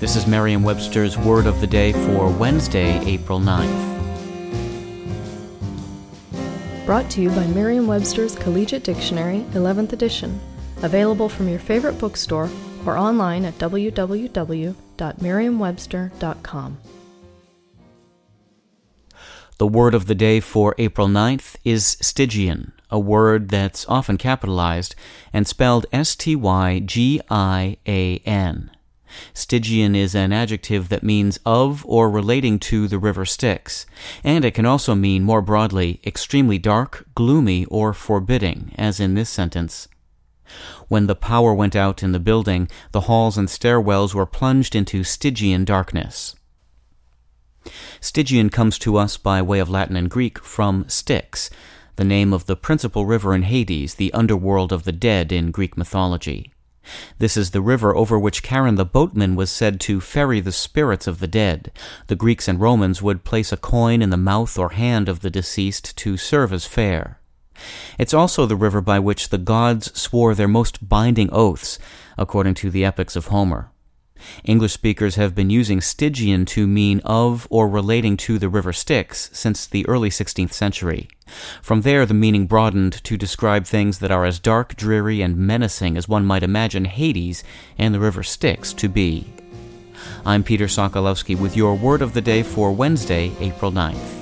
This is Merriam Webster's Word of the Day for Wednesday, April 9th. Brought to you by Merriam Webster's Collegiate Dictionary, 11th edition. Available from your favorite bookstore or online at www.merriam-webster.com. The word of the day for April 9th is Stygian, a word that's often capitalized and spelled S T Y G I A N. Stygian is an adjective that means of or relating to the river Styx, and it can also mean more broadly extremely dark, gloomy, or forbidding, as in this sentence. When the power went out in the building, the halls and stairwells were plunged into Stygian darkness. Stygian comes to us by way of Latin and Greek from Styx, the name of the principal river in Hades, the underworld of the dead in Greek mythology. This is the river over which Charon the boatman was said to ferry the spirits of the dead. The Greeks and Romans would place a coin in the mouth or hand of the deceased to serve as fare. It's also the river by which the gods swore their most binding oaths, according to the epics of Homer. English speakers have been using Stygian to mean of or relating to the river Styx since the early 16th century. From there, the meaning broadened to describe things that are as dark, dreary, and menacing as one might imagine Hades and the river Styx to be. I'm Peter Sokolowski with your word of the day for Wednesday, April 9th.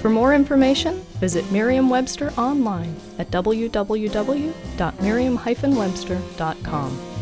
For more information, visit Merriam-Webster online at www.merriam-webster.com.